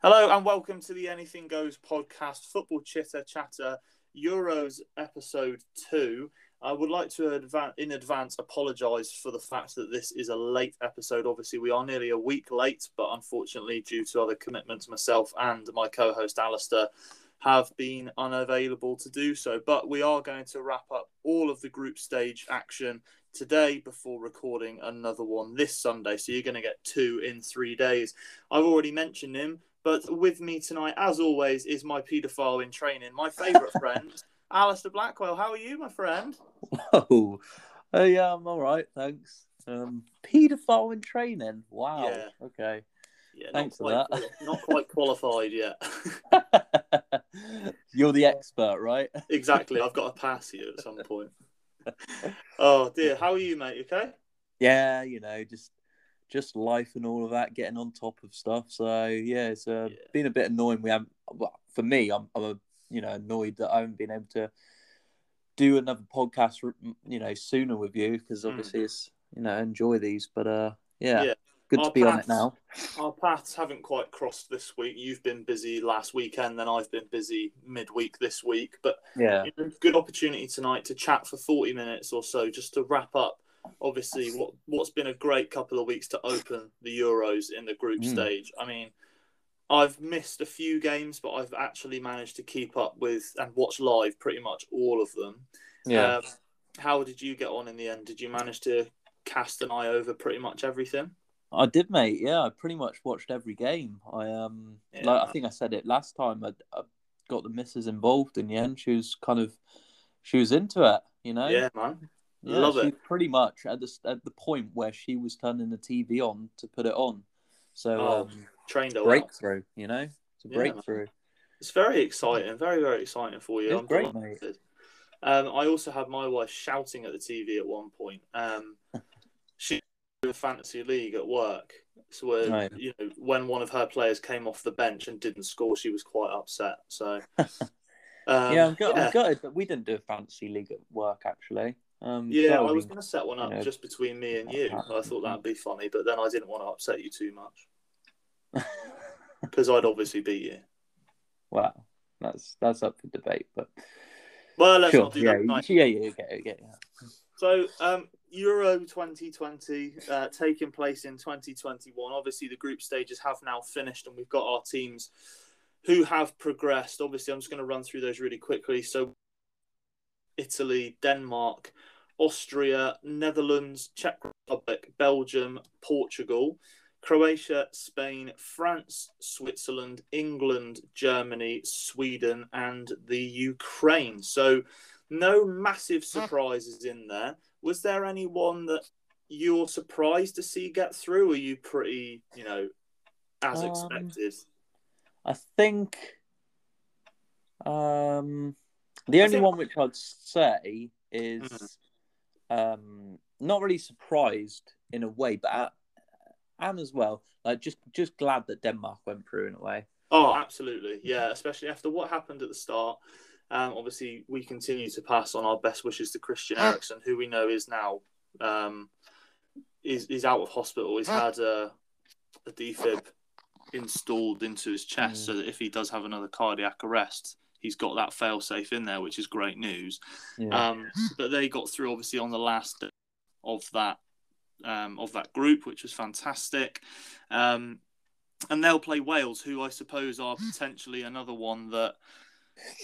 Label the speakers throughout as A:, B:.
A: Hello and welcome to the Anything Goes podcast, Football Chitter Chatter, Euros episode two. I would like to, in advance, apologise for the fact that this is a late episode. Obviously, we are nearly a week late, but unfortunately, due to other commitments, myself and my co host Alistair have been unavailable to do so. But we are going to wrap up all of the group stage action today before recording another one this Sunday. So you're going to get two in three days. I've already mentioned him. But with me tonight, as always, is my paedophile in training, my favourite friend, Alistair Blackwell. How are you, my friend?
B: Whoa. Uh, yeah, I'm all right, thanks. Um, paedophile in training. Wow.
A: Yeah.
B: Okay.
A: Yeah,
B: Thanks for
A: not
B: that.
A: quite, Not quite qualified yet.
B: You're the expert, right?
A: exactly. I've got to pass you at some point. oh dear. How are you, mate? You okay?
B: Yeah, you know, just just life and all of that, getting on top of stuff. So yeah, it's uh,
A: Yeah.
B: been a bit annoying. We haven't. For me, I'm, I'm a, you know annoyed that I haven't been able to do another podcast, you know, sooner with you because
A: Mm.
B: obviously it's you know enjoy these, but uh, yeah,
A: Yeah.
B: good
A: Our
B: to be on it now.
A: Our paths haven't quite crossed this week. You've been busy last weekend, then I've been busy midweek this week. But
B: Yeah,
A: you know, good opportunity tonight to chat for 40 minutes or so just to wrap up obviously what what's been a great couple of weeks to open the euros in the group
B: Mm.
A: stage i mean i've missed a few games but i've actually managed to keep up with and watch live pretty much all of them
B: yeah.
A: um, how did you get on in the end did you manage to cast an eye over pretty much everything
B: I did, mate. Yeah, I pretty much watched every game. I um,
A: Yeah.
B: like I think I said it last time. I, I got the missus involved in the end. She was kind of, she was into it. You know.
A: yeah man
B: Yeah,
A: love it
B: Pretty much at the at the point where she was turning the TV on to put it on. So
A: Oh,
B: um,
A: trained well.
B: breakthrough. You know, it's a
A: Yeah,
B: breakthrough.
A: It's very exciting, very very exciting for you.
B: It's
A: I'm
B: great,
A: delighted. Um, I also had my wife shouting at the TV at one point. Um, she in fantasy league at work, so where,
B: Right.
A: you know when one of her players came off the bench and didn't score, she was quite upset. So um,
B: yeah, I'm, gut,
A: yeah.
B: I'm gutted that we didn't do a fantasy league at work actually. Um,
A: Yeah, I was going to set one up
B: you know,
A: just between me and you. I thought that'd be funny, but then I didn't want to upset you too much because I'd obviously beat you.
B: well, that's that's up for debate, but
A: Well, let's
B: sure,
A: not do
B: yeah,
A: that. tonight.
B: yeah, yeah, yeah, yeah, yeah.
A: So, um, Euro 2020 uh, taking place in 2021. Obviously, the group stages have now finished, and we've got our teams who have progressed. Obviously, I'm just going to run through those really quickly. So, Italy, Denmark, Austria, Netherlands, Czech Republic, Belgium, Portugal, Croatia, Spain, France, Switzerland, England, Germany, Sweden, and the Ukraine. So, no massive surprises in there. Was there anyone that you're surprised to see get through? Or are you pretty, you know, as
B: Um,
A: expected?
B: I think um, the only one which I'd say is um, not really surprised in a way, but I am as well. Like just just glad that Denmark went through in a way.
A: Oh, absolutely. Yeah, especially after what happened at the start. Um, obviously, we continue to pass on our best wishes to Christian Eriksen, who we know is now um, is is out of hospital. He's had a, a defib installed into his chest,
B: Mm.
A: so that if he does have another cardiac arrest, he's got that failsafe in there, which is great news.
B: Yeah.
A: Um, but they got through obviously on the last of that um, of that group, which was fantastic. Um, and they'll play Wales, who I suppose are potentially another one that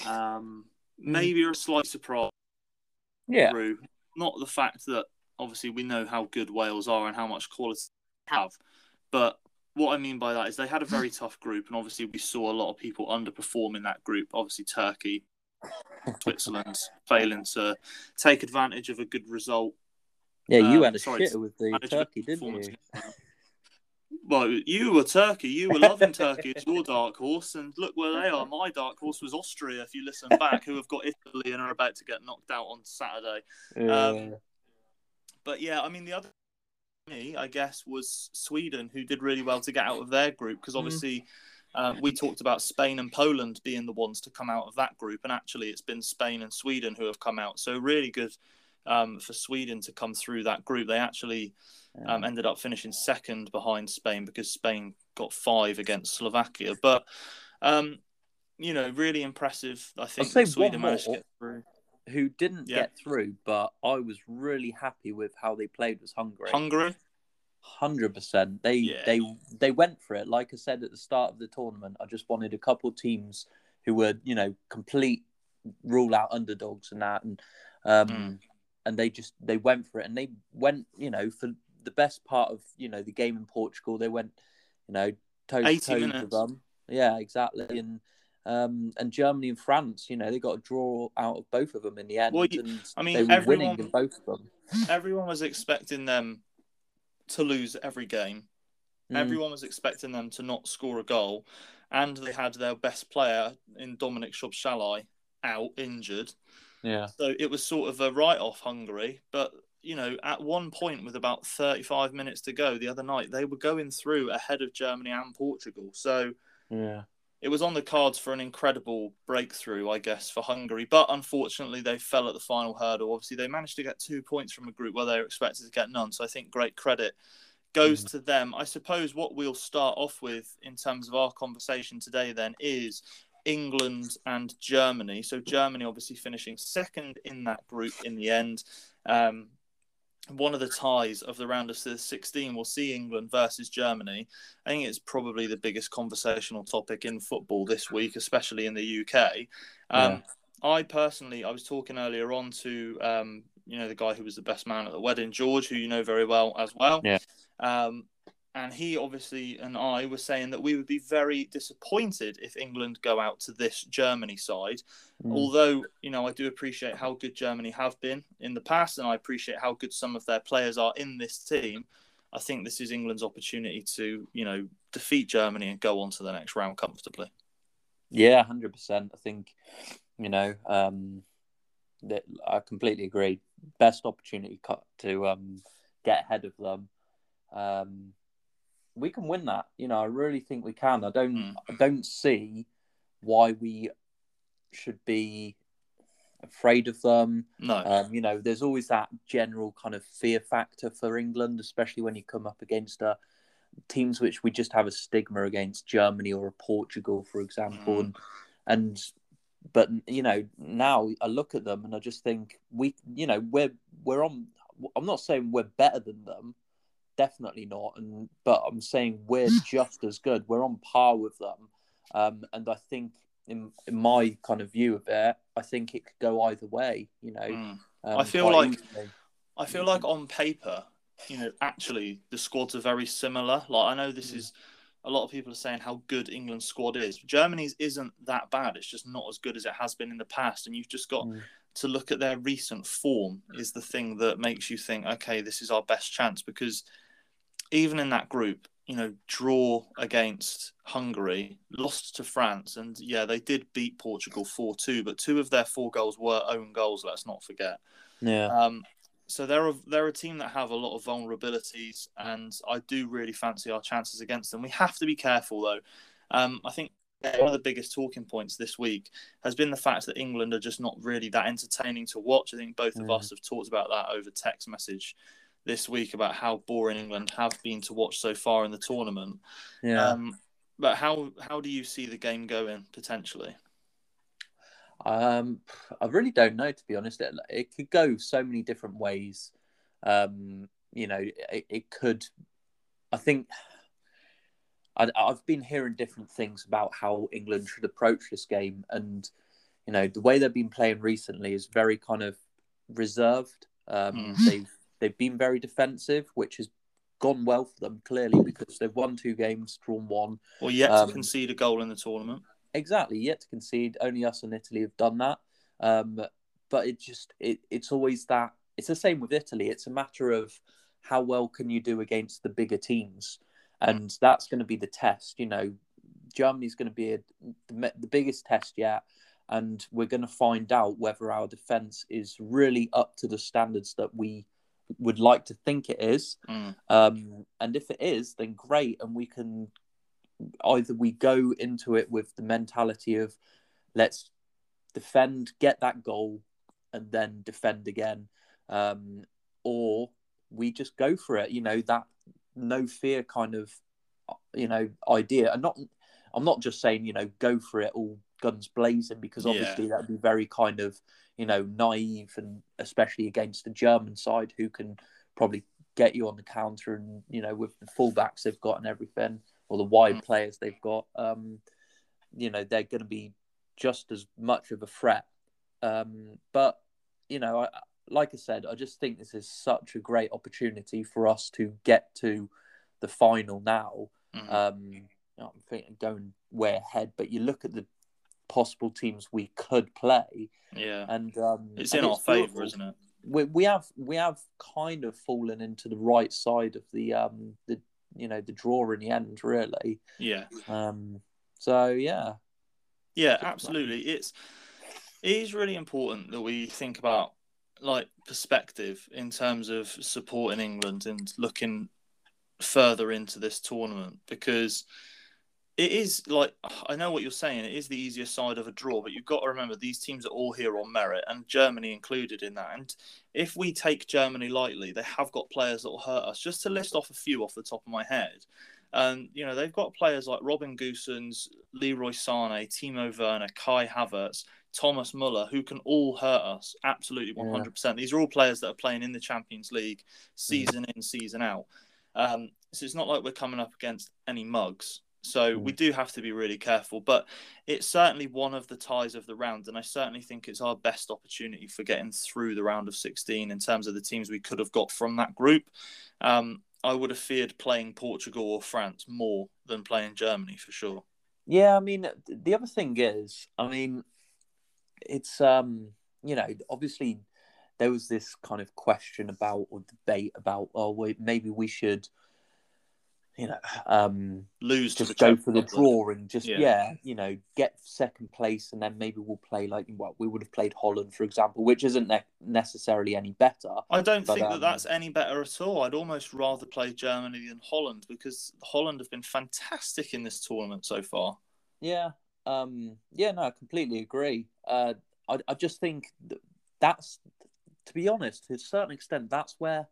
A: um, maybe are a slight surprise
B: yeah.
A: through. Not the fact that obviously we know how good Wales are and how much quality they have, but what I mean by that is they had a very tough group, and obviously we saw a lot of people underperform in that group. Obviously, Turkey, Switzerland failing to take advantage of a good result.
B: Yeah, you
A: Um,
B: had a
A: sorry,
B: shitter with the turkey, didn't you?
A: Well, you were Turkey. You were loving Turkey. It's your dark horse, and look where they are. My dark horse was Austria. If you listen back, who have got Italy and are about to get knocked out on Saturday.
B: Yeah.
A: But yeah, I mean the other me, I guess, was Sweden, who did really well to get out of their group because
B: Mm.
A: obviously uh, we talked about Spain and Poland being the ones to come out of that group, and actually it's been Spain and Sweden who have come out. So really good um, for Sweden to come through that group. They actually um, ended up finishing second behind Spain because Spain got five against Slovakia. But um, you know, really impressive. I think Sweden managed to get through.
B: Who didn't
A: Yeah.
B: get through, but I was really happy with how they played was Hungary.
A: Hungary,
B: Hundred percent. They
A: Yeah.
B: they they went for it. Like I said at the start of the tournament, I just wanted a couple of teams who were, you know, complete rule out underdogs and that, and um,
A: Mm.
B: and they just they went for it, and they went, you know, for the best part of you know the game in Portugal, they went, you know, toe to
A: 80
B: toe with them. Yeah, exactly, and. Um, and Germany and France, you know, they got a draw out of both of them in the end.
A: Well, you- I mean,
B: they were winning
A: everyone-
B: in both of them.
A: everyone was expecting them to lose every game.
B: Mm.
A: Everyone was expecting them to not score a goal, and they had their best player in Dominic Szoboszlai out injured.
B: Yeah,
A: So it was sort of a write off Hungary. But, you know, at one point with about 35 minutes to go the other night, they were going through ahead of Germany and Portugal. So
B: yeah.
A: It was on the cards for an incredible breakthrough, I guess, for Hungary. But unfortunately, they fell at the final hurdle. Obviously, they managed to get two points from a group where they were expected to get none. So I think great credit goes
B: Mm.
A: to them. I suppose what we'll start off with in terms of our conversation today then is England and Germany. So Germany obviously finishing second in that group in the end. Um, one of the ties of the round of 16 will see England versus Germany. I think it's probably the biggest conversational topic in football this week, especially in the UK. Um, I personally, I was talking earlier on to, um, you know, the guy who was the best man at the wedding, George, who you know very well as well.
B: Yeah.
A: Um, and he obviously and I were saying that we would be very disappointed if England go out to this Germany side.
B: Mm.
A: Although, you know, I do appreciate how good Germany have been in the past, and I appreciate how good some of their players are in this team. I think this is England's opportunity to, you know, defeat Germany and go on to the next round comfortably.
B: Yeah, hundred percent. I think you know um, that I completely agree. Best opportunity cut to um, get ahead of them. Um, we can win that. You know, I really think we can. I don't.
A: Mm.
B: I don't see why we should be afraid of them.
A: No.
B: Um, you know, there's always that general kind of fear factor for England, especially when you come up against uh, teams which we just have a stigma against, Germany or Portugal, for example,
A: Mm.
B: and and but you know now I look at them and I just think we, you know, we're we're on. I'm not saying we're better than them, definitely not, and but I'm saying we're just as good. We're on par with them, um, and I think. In, in my kind of view of it, I think it could go either way. You know,
A: Mm.
B: um,
A: I feel like-
B: easily.
A: I feel like on paper, you know, actually the squads are very similar. Like I know this
B: Mm.
A: is a lot of people are saying how good England's squad is. Germany's isn't that bad. It's just not as good as it has been in the past. And you've just got
B: Mm.
A: to look at their recent form is the thing that makes you think, okay, this is our best chance. Because even in that group, you know, draw against Hungary, lost to France, and yeah, they did beat Portugal 4 2, but two of their four goals were own goals, let's not forget.
B: yeah,
A: Um, so they're a, they're a team that have a lot of vulnerabilities, and I do really fancy our chances against them. We have to be careful, though. Um, I think one of the biggest talking points this week has been the fact that England are just not really that entertaining to watch. I think both of
B: Mm.
A: us have talked about that over text message this week about how boring England have been to watch so far in the tournament.
B: yeah.
A: Um, but how how do you see the game going potentially?
B: Um, I really don't know to be honest. It, it could go so many different ways. Um, you know, it, it could. I think I, I've been hearing different things about how England should approach this game, and you know, the way they've been playing recently is very kind of reserved. Um,
A: Mm.
B: They've they've been very defensive, which has gone well for them clearly because they've won two games, drawn one.
A: Or yet
B: Um,
A: to concede a goal in the tournament?
B: Exactly, yet to concede. Only us and Italy have done that. Um, but it just it, it's always that. It's the same with Italy. It's a matter of how well can you do against the bigger teams, and that's going to be the test. You know, Germany's going to be a, the, the biggest test yet, and we're going to find out whether our defense is really up to the standards that we would like to think it is.
A: Mm.
B: Um, and if it is, then great, and we can either we go into it with the mentality of let's defend, get that goal, and then defend again. um, or we just go for it. You know that no fear kind of you know idea, and not. I'm not just saying you know go for it all guns blazing because obviously yeah. that would be very kind of you know naive and especially against the German side who can probably get you on the counter and you know with the fullbacks they've got and everything or the wide mm. players they've got um you know they're going to be just as much of a threat um but you know I, like I said I just think this is such a great opportunity for us to get to the final now mm. um I'm thinking going way ahead but you look at the possible teams we could play.
A: Yeah.
B: And um
A: it's in our favor isn't it?
B: We, we have we have kind of fallen into the right side of the um the you know the draw in the end really.
A: Yeah.
B: Um so yeah.
A: Yeah absolutely. It's it is really important that we think about like perspective in terms of supporting England and looking further into this tournament because it is like I know what you're saying. It is the easier side of a draw, but you've got to remember these teams are all here on merit, and Germany included in that. And if we take Germany lightly, they have got players that will hurt us. Just to list off a few off the top of my head, um, you know they've got players like Robin Gosens, Leroy Sané, Timo Werner, Kai Havertz, Thomas Muller, who can all hurt us absolutely 100%. Yeah. These are all players that are playing in the Champions League season in, season out. Um, so it's not like we're coming up against any mugs. So mm. we do have to be really careful, but it's certainly one of the ties of the round, and I certainly think it's our best opportunity for getting through the round of 16 in terms of the teams we could have got from that group. Um, I would have feared playing Portugal or France more than playing Germany for sure.
B: Yeah, I mean, the other thing is, I mean, it's um, you know, obviously there was this kind of question about or debate about, oh, maybe we should you know, um,
A: lose
B: just go for the draw and just yeah. yeah. you know, get second place, and then maybe we'll play like what we would have played Holland, for example, which isn't ne- necessarily any better.
A: I don't but, think um, that that's any better at all. I'd almost rather play Germany than Holland because Holland have been fantastic in this tournament so far.
B: Yeah, um, yeah, no, I completely agree. Uh, I, I just think that that's, to be honest, to a certain extent, that's where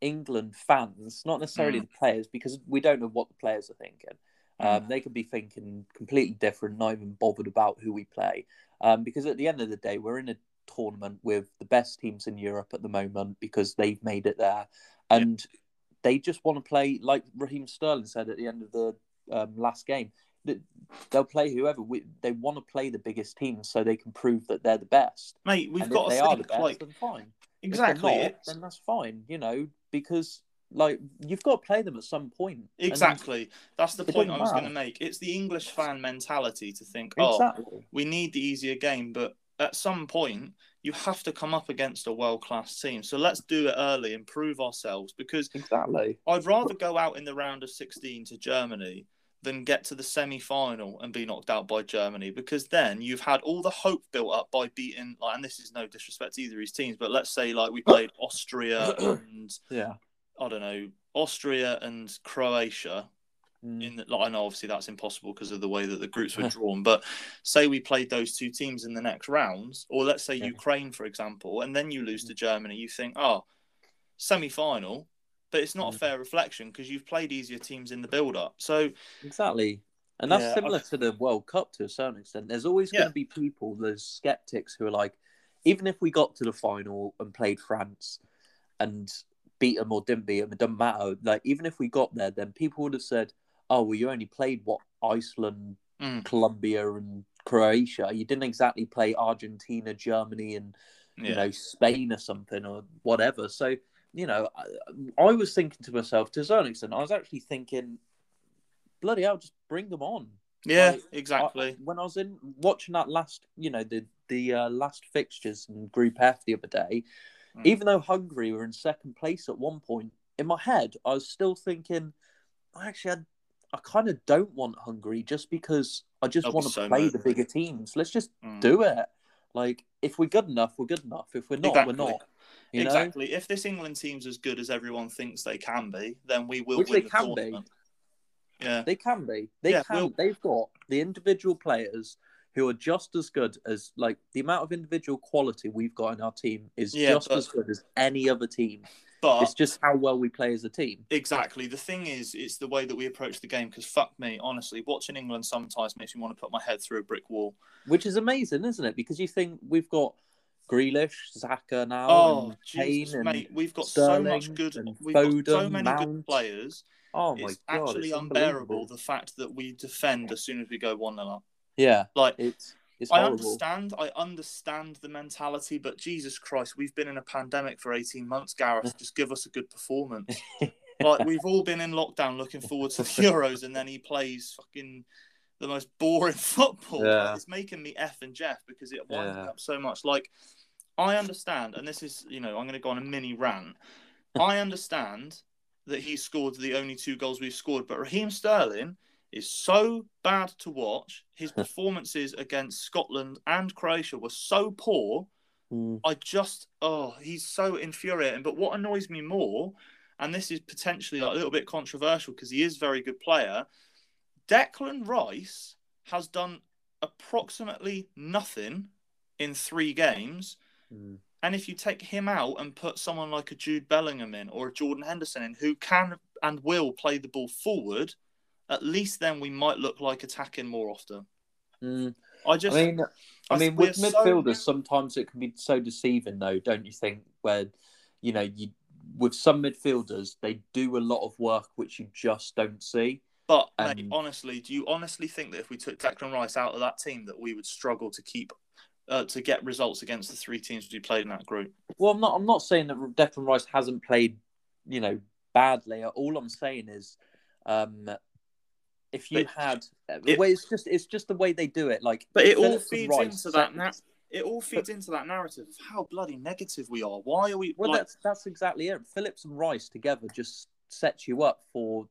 B: England fans, not necessarily mm. the players, because we don't know what the players are thinking. Um, mm. They could be thinking completely different, not even bothered about who we play. Um, because at the end of the day, we're in a tournament with the best teams in Europe at the moment because they've made it there, and yep. they just want to play like Raheem Sterling said at the end of the um, last game. They'll play whoever we, they want to play the biggest teams so they can prove that they're the best.
A: Mate, we've and got to they think, are the best, like,
B: then fine.
A: Exactly,
B: not, then that's fine. You know, because like you've got to play them at some point.
A: Exactly. That's the point I was going to make. It's the English fan mentality to think, oh, we need the easier game, but at some point you have to come up against a world class team. So let's do it early and prove ourselves because
B: exactly.
A: I'd rather go out in the round of 16 to Germany than get to the semi final and be knocked out by Germany because then you've had all the hope built up by beating like and this is no disrespect to either of these teams, but let's say like we played Austria and
B: yeah,
A: I don't know, Austria and Croatia.
B: Mm.
A: In the, like, I know obviously that's impossible because of the way that the groups were drawn, but say we played those two teams in the next rounds, or let's say yeah. Ukraine, for example, and then you lose to Germany, you think, oh, semi final, but it's not a mm. fair reflection because you've played easier teams in the build up. So
B: exactly. And that's yeah, similar I've... to the World Cup to a certain extent. There's always yeah. going to be people, those skeptics who are like, even if we got to the final and played France and beat them or didn't beat them, it doesn't matter. Like, even if we got there, then people would have said, oh, well, you only played what Iceland, mm. Colombia, and Croatia. You didn't exactly play Argentina, Germany, and yeah. you know Spain or something or whatever. So you know, I, I, was thinking to myself to a certain extent, I was actually thinking, bloody hell, just bring them on.
A: Yeah, like, exactly.
B: I, when I was in watching that last, you know, the the uh, last fixtures in Group F the other day, mm. even though Hungary were in second place at one point, in my head, I was still thinking, I actually, I, I kind of don't want Hungary just because I just want to so play the bigger teams. Let's just mm. do it. Like, if we're good enough, we're good enough. If we're not, exactly. we're not.
A: You exactly. Know? If this England team's as good as everyone thinks they can be, then we will Which win they the can tournament.
B: Be. Yeah, they can be. They yeah, can. We'll... They've got the individual players who are just as good as like the amount of individual quality we've got in our team is
A: Yeah,
B: just
A: but-
B: as good as any other team.
A: But
B: it's just how well we play as a team.
A: Exactly. The thing is, it's the way that we approach the game. Because fuck me, honestly, watching England sometimes makes me want to put my head through a brick wall.
B: which is amazing, isn't it? Because you think we've got Grealish, Saka now,
A: Oh, Jesus, mate, we've got
B: Sterling
A: so much good. We've got so many
B: Mount.
A: good players.
B: oh my
A: it's
B: god,
A: actually
B: it's
A: unbearable the fact that we defend as soon as we go one 0 up.
B: Yeah,
A: Like
B: it's it's
A: I
B: horrible.
A: understand, I understand the mentality, but Jesus Christ, we've been in a pandemic for eighteen months. Gareth, just give us a good performance. like we've all been in lockdown, looking forward to the Euros, and then he plays fucking the most boring football.
B: Yeah.
A: It's making me f and Jeff because it winds me up so much. Like I understand, and this is you know I'm going to go on a mini rant. I understand that he scored the only two goals we've scored, but Raheem Sterling is so bad to watch. His performances against Scotland and Croatia were so poor.
B: Mm,
A: I just, oh, he's so infuriating. But what annoys me more, and this is potentially like a little bit controversial because he is a very good player, Declan Rice has done approximately nothing in three games.
B: Mm.
A: And if you take him out and put someone like a Jude Bellingham in or a Jordan Henderson in who can and will play the ball forward, at least then we might look like attacking more often.
B: Mm.
A: I just,
B: I mean, I
A: I-
B: mean, with
A: so-
B: midfielders, sometimes it can be so deceiving, though, don't you think? Where you know, you with some midfielders, they do a lot of work which you just don't see.
A: But mate,
B: Um,
A: honestly, do you honestly think that if we took Declan Rice out of that team, that we would struggle to keep uh, to get results against the three teams we played in that group?
B: Well, I'm not. I'm not saying that Declan Rice hasn't played, you know, badly. All I'm saying is, um, if you
A: But
B: had,
A: it-
B: well, it's just it's just the way they do it. Like,
A: But it all feeds
B: Rice
A: into
B: set-
A: that. Na- it all feeds into that narrative of how bloody negative we are. Why are we?
B: Well,
A: like,
B: that's that's exactly it. Phillips and Rice together just sets you up for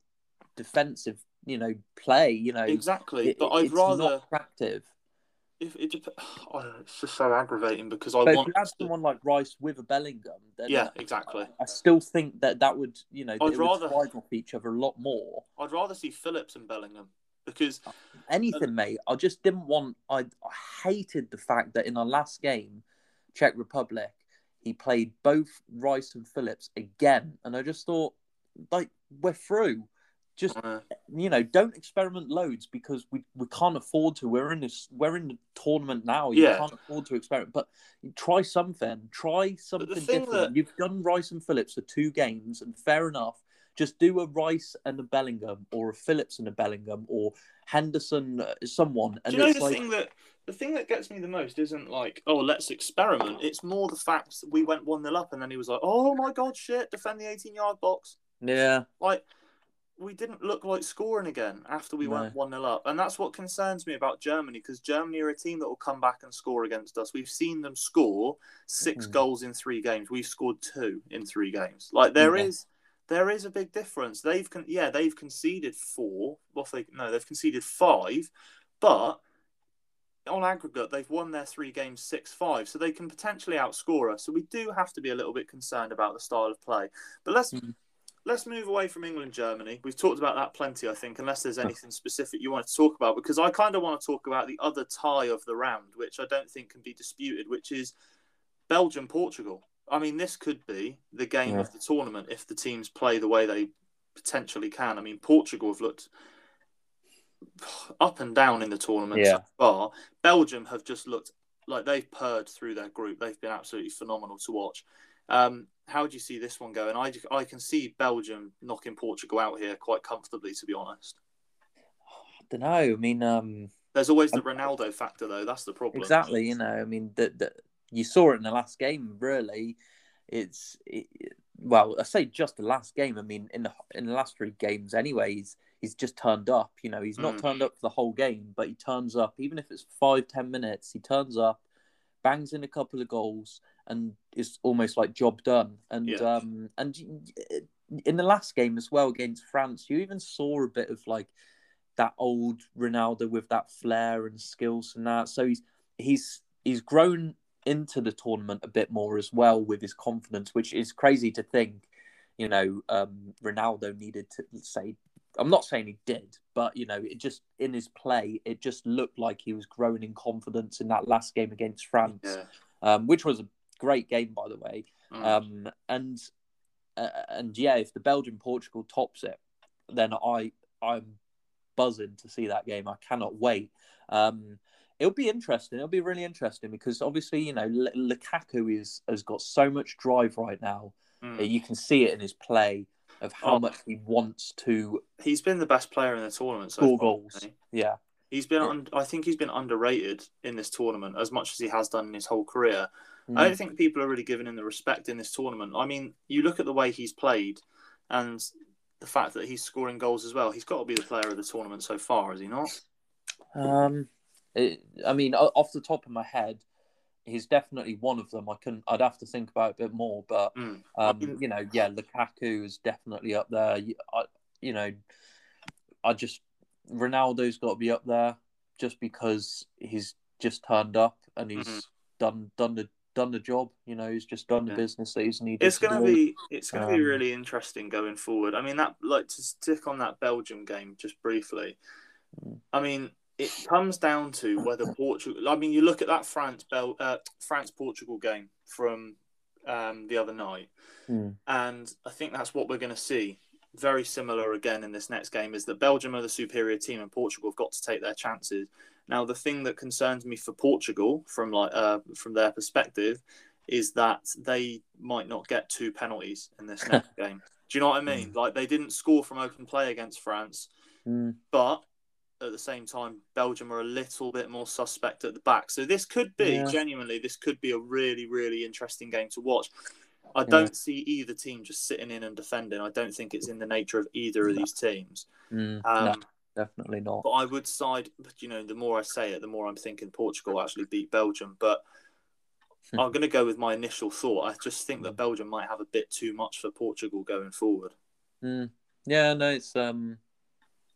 B: defensive, you know, play. You know,
A: exactly.
B: It-
A: but I'd rather
B: attractive.
A: If it. Dep- I know, it's just so aggravating because I
B: But if
A: want.
B: you had someone like Rice with a Bellingham, then
A: yeah,
B: uh,
A: exactly.
B: I still think that that would, you know,
A: I'd
B: they
A: rather-
B: would off each other a lot more.
A: I'd rather see Phillips and Bellingham because
B: anything, mate. I just didn't want. I, I hated the fact that in our last game, Czech Republic, he played both Rice and Phillips again, and I just thought, like, we're through. Just
A: uh,
B: you know, don't experiment loads because we, we can't afford to. We're in this. We're in the tournament now. You
A: Yeah.
B: can't afford to experiment, but try something. Try something different.
A: that-
B: You've done Rice and Phillips for two games, and fair enough. Just do a Rice and a Bellingham, or a Phillips and a Bellingham, or Henderson, uh, someone. And
A: Do you know the
B: like,
A: thing that the thing that gets me the most isn't like, oh, let's experiment. It's more the fact that we went one 0 up, and then he was like, oh my god, shit, defend the eighteen yard box.
B: yeah,
A: Like we didn't look like scoring again after we
B: No.
A: went one 0 up, and that's what concerns me about Germany because Germany are a team that will come back and score against us. We've seen them score 6
B: Mhm.
A: goals in three games. We've scored two in three games. Like there
B: Yeah.
A: is. There is a big difference. They've con- yeah, they've conceded four. Well, they no, they've conceded five, but on aggregate, they've won their three games 6 5, so they can potentially outscore us. So we do have to be a little bit concerned about the style of play. But let's
B: Mhm.
A: Let's move away from England Germany. We've talked about that plenty, I think, unless there's anything specific you want to talk about, because I kind of want to talk about the other tie of the round, which I don't think can be disputed, which is Belgium Portugal. I mean, this could be the game
B: Yeah.
A: of the tournament if the teams play the way they potentially can. I mean, Portugal have looked up and down in the tournament
B: Yeah.
A: so far. Belgium have just looked like they've purred through their group. They've been absolutely phenomenal to watch. Um, how do you see this one going? I, I can see Belgium knocking Portugal out here quite comfortably, to be honest.
B: I don't know. I mean, um,
A: There's always the Ronaldo factor, though. That's the problem.
B: exactly. You know, I mean, that you saw it in the last game. Really, it's it, well, I say just the last game. I mean, in the in the last three games, anyway, he's he's just turned up. You know, he's not
A: Mm.
B: turned up for the whole game, but he turns up, even if it's five ten minutes. He turns up, bangs in a couple of goals, and is almost like job done. And
A: Yeah.
B: um and in the last game as well against France, you even saw a bit of like that old Ronaldo with that flair and skills and that. So he's he's he's grown into the tournament a bit more as well with his confidence, which is crazy to think. You know, um, Ronaldo needed to say I'm not saying he did, but you know, it just in his play, it just looked like he was growing in confidence in that last game against France,
A: Yeah.
B: um, which was a great game, by the way.
A: Mm.
B: Um, and uh, and yeah, if the Belgium Portugal tops it, then I I'm buzzing to see that game. I cannot wait. Um, it'll be interesting. It'll be really interesting because obviously you know L- Lukaku is has got so much drive right now.
A: Mm.
B: You can see it in his play of how
A: Oh.
B: much he wants to
A: He's been the best player in the tournament so
B: score
A: far.
B: goals.
A: hasn't
B: Yeah,
A: he? He's been,
B: Yeah.
A: un- I think he's been underrated in this tournament as much as he has done in his whole career.
B: Mm.
A: I don't think people are really giving him the respect in this tournament. I mean, you look at the way he's played and the fact that he's scoring goals as well. He's got to be the player of the tournament so far, is he not?
B: Um, it, I mean, off the top of my head, he's definitely one of them. I can, I'd have to think about it a bit more, but
A: Mm.
B: um, you know, yeah, Lukaku is definitely up there. You, I, you know, I just Ronaldo's got to be up there just because he's just turned up and he's
A: Mhm.
B: done done the done the job. You know, he's just done the business that he's needed.
A: It's going to be it's going to be
B: Um,
A: really interesting going forward. I mean, that like to stick on that Belgium game just briefly.
B: Mm.
A: I mean, it comes down to whether Portugal. I mean, you look at that France Bel uh, France Portugal game from um, the other night,
B: Mm.
A: and I think that's what we're going to see. Very similar again in this next game is that Belgium are the superior team and Portugal have got to take their chances. Now, the thing that concerns me for Portugal, from like uh, from their perspective, is that they might not get two penalties in this next game. Do you know what I mean? Like they didn't score from open play against France,
B: Mm.
A: but at the same time, Belgium are a little bit more suspect at the back. So this could be
B: Yeah.
A: genuinely, this could be a really, really interesting game to watch. I don't see either team just sitting in and defending. I don't think it's in the nature of either of
B: No.
A: these teams.
B: Mm.
A: Um,
B: no, definitely not.
A: But I would side, but you know, the more I say it, the more I'm thinking Portugal actually beat Belgium. But
B: Hmm.
A: I'm going to go with my initial thought. I just think that Belgium might have a bit too much for Portugal going forward.
B: Mm. Yeah, no, it's um,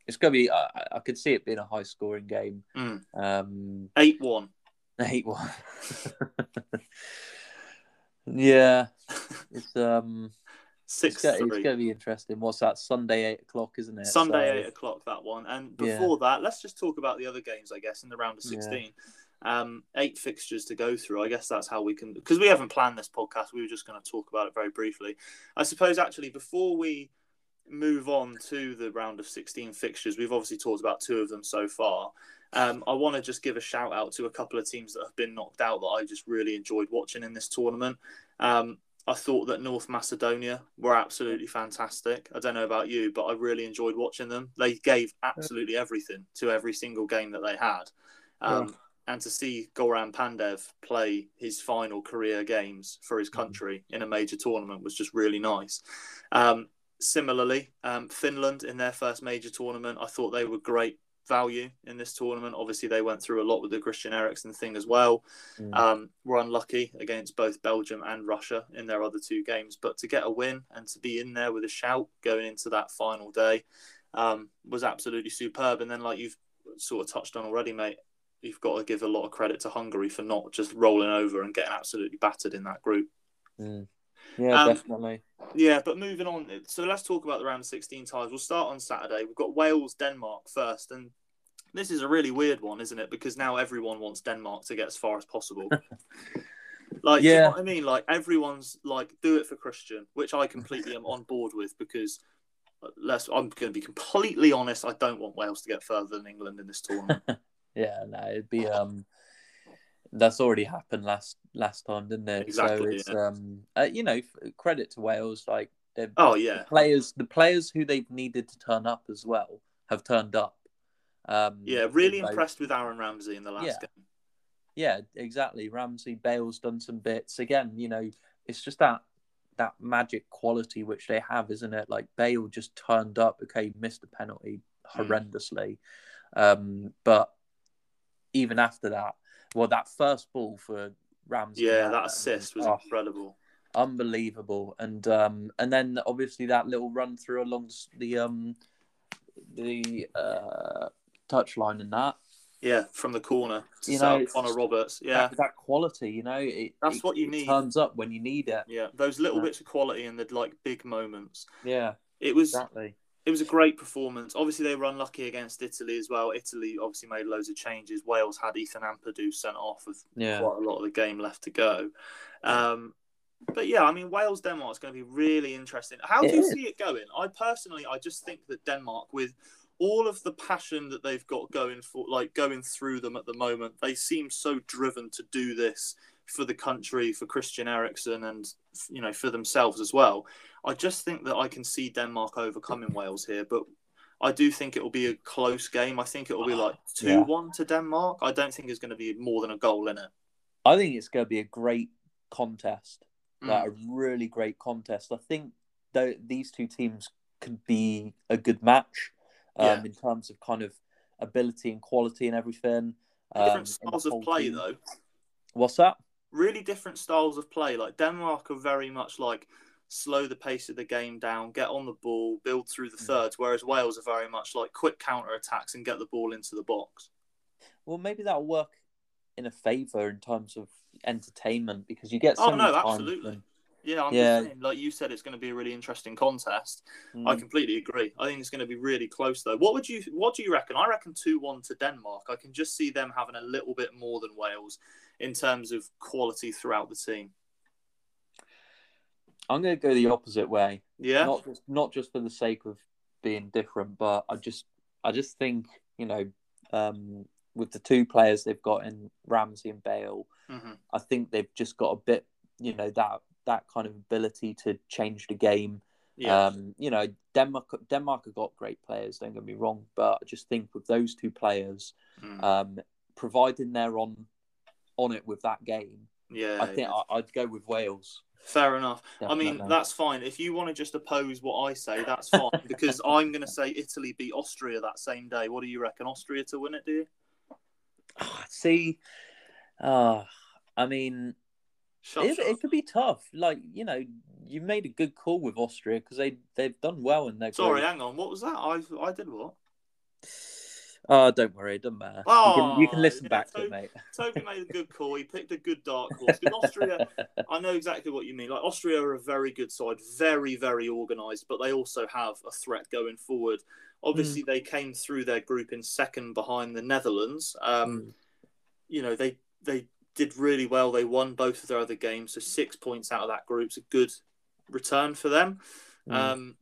B: it's gonna be. I, I could see it being a high scoring game.
A: Mm.
B: Um,
A: 8 1.
B: eight one. yeah, it's um, it's,
A: 6
B: go- it's
A: 3.
B: gonna be interesting. What's that? Sunday eight o'clock, isn't it?
A: Sunday,
B: So-
A: eight o'clock, that one. And
B: Yeah.
A: before that, let's just talk about the other games, I guess, in the round of
B: Yeah.
A: 16. Um, eight fixtures to go through. I guess that's how we can, because we haven't planned this podcast. We were just going to talk about it very briefly. I suppose, actually, before we move on to the round of 16 fixtures, we've obviously talked about two of them so far. Um, I want to just give a shout out to a couple of teams that have been knocked out that I just really enjoyed watching in this tournament. Um, I thought that North Macedonia were absolutely fantastic. I don't know about you, but I really enjoyed watching them. They gave absolutely everything to every single game that they had. Um, And to see Goran Pandev play his final career games for his country in a major tournament was just really nice. Um, similarly, um, Finland in their first major tournament, I thought they were great value in this tournament. Obviously, they went through a lot with the Christian Eriksen thing as well
B: Mm.
A: um, were unlucky against both Belgium and Russia in their other two games. But to get a win and to be in there with a shout going into that final day um, was absolutely superb. And then, like you've sort of touched on already, mate, you've got to give a lot of credit to Hungary for not just rolling over and getting absolutely battered in that group.
B: Mm. Yeah,
A: Um,
B: definitely.
A: Yeah, but moving on. So let's talk about the round of 16 ties. We'll start on Saturday. We've got Wales, Denmark first. And this is a really weird one, isn't it? Because now everyone wants Denmark to get as far as possible. like, do you know
B: Yeah.
A: what I mean? Like, everyone's like, do it for Christian, which I completely am on board with because. uh, Let's, I'm going to be completely honest. I don't want Wales to get further than England in this tournament.
B: Yeah, no, it'd be um, that's already happened last last time, didn't it? so it's
A: yeah.
B: um, uh, you know, credit to Wales. Like
A: oh
B: the
A: yeah,
B: players, the players who they've needed to turn up as well have turned up. Um,
A: yeah. Really impressed with Aaron Ramsey in the last
B: Yeah.
A: game.
B: Yeah, exactly. Ramsey, Bale's done some bits. Again, you know, it's just that that magic quality which they have, isn't it? Like Bale just turned up. Okay, missed a penalty
A: Hmm.
B: horrendously, um, but even after that, well, that first ball for Ramsey,
A: Yeah, that assist was
B: oh,
A: incredible.
B: unbelievable, and um, and then obviously that little run through along the um, the uh, touchline and that.
A: Yeah, from the corner to
B: You know,
A: Connor Roberts. Yeah,
B: that, that quality, you know, it,
A: That's
B: it-
A: what you need.
B: turns up when you need it.
A: yeah, those little
B: Yeah.
A: bits of quality in the like big moments.
B: Yeah,
A: It was
B: exactly.
A: It was a great performance. Obviously, they were unlucky against Italy as well. Italy obviously made loads of changes. Wales had Ethan Ampadu sent off with
B: Yeah.
A: quite a lot of the game left to go. Um, but yeah, I mean, Wales Denmark is going to be really interesting. How do you see it going? I personally, I just think that Denmark, with all of the passion that they've got going for, like going through them at the moment, they seem so driven to do this for the country, for Christian Eriksen, and you know for themselves as well. I just think that I can see Denmark overcoming Wales here, but I do think it will be a close game. I think it will be like two
B: Yeah.
A: one to Denmark. I don't think there's going to be more than a goal in it.
B: I think it's going to be a great contest,
A: Mm.
B: like a really great contest. I think though these two teams could be a good match um,
A: Yeah.
B: in terms of kind of ability and quality and everything. Um,
A: different styles of play
B: team.
A: though.
B: What's that?
A: Really different styles of play. Like Denmark are very much like slow the pace of the game down, get on the ball, build through the
B: Mm.
A: thirds, whereas Wales are very much like quick counter attacks and get the ball into the box.
B: Well, maybe that'll work in a favour in terms of entertainment because you get so
A: Oh, no, absolutely.
B: when-
A: Yeah, I'm
B: Yeah.
A: saying, like you said, it's going to be a really interesting contest. I
B: Mm.
A: completely agree. I think it's going to be really close, though. What would you What do you reckon? I reckon two one to Denmark. I can just see them having a little bit more than Wales in terms of quality throughout the team.
B: I'm going to go the opposite way.
A: Yeah,
B: not just not just for the sake of being different, but I just I just think you know um, with the two players they've got in Ramsey and Bale,
A: hmm
B: I think they've just got a bit you know that that kind of ability to change the game.
A: yeah,
B: Um, you know Denmark Denmark have got great players. Don't get me wrong, but I just think with those two players,
A: Mm.
B: um, providing they're on on it with that game,
A: yeah.
B: I think
A: yeah.
B: I, I'd go with Wales.
A: Fair enough. I mean, that's fine. If you want to just oppose what I say, that's fine. because I'm going to say Italy beat Austria that same day. What do you reckon? Austria to win it? Do you?
B: See, uh, I mean.
A: Shut,
B: It,
A: shut.
B: it could be tough. Like you know, you made a good call with Austria because they they've done well in their.
A: Sorry,
B: group.
A: hang on. What was that? I I did what?
B: Oh, don't worry, it doesn't matter. you, can, you can
A: Oh,
B: listen
A: yeah,
B: back
A: so-
B: to it, mate.
A: Toby made a good call. He picked a good dark horse. Because Austria, I know exactly what you mean. Like Austria are a very good side, very very organised, but they also have a threat going forward. Obviously, they came through their group in second behind the Netherlands. Um,
B: Mm.
A: you know they they did really well. They won both of their other games, so six points out of that group's a good return for them.
B: Mm.
A: Um,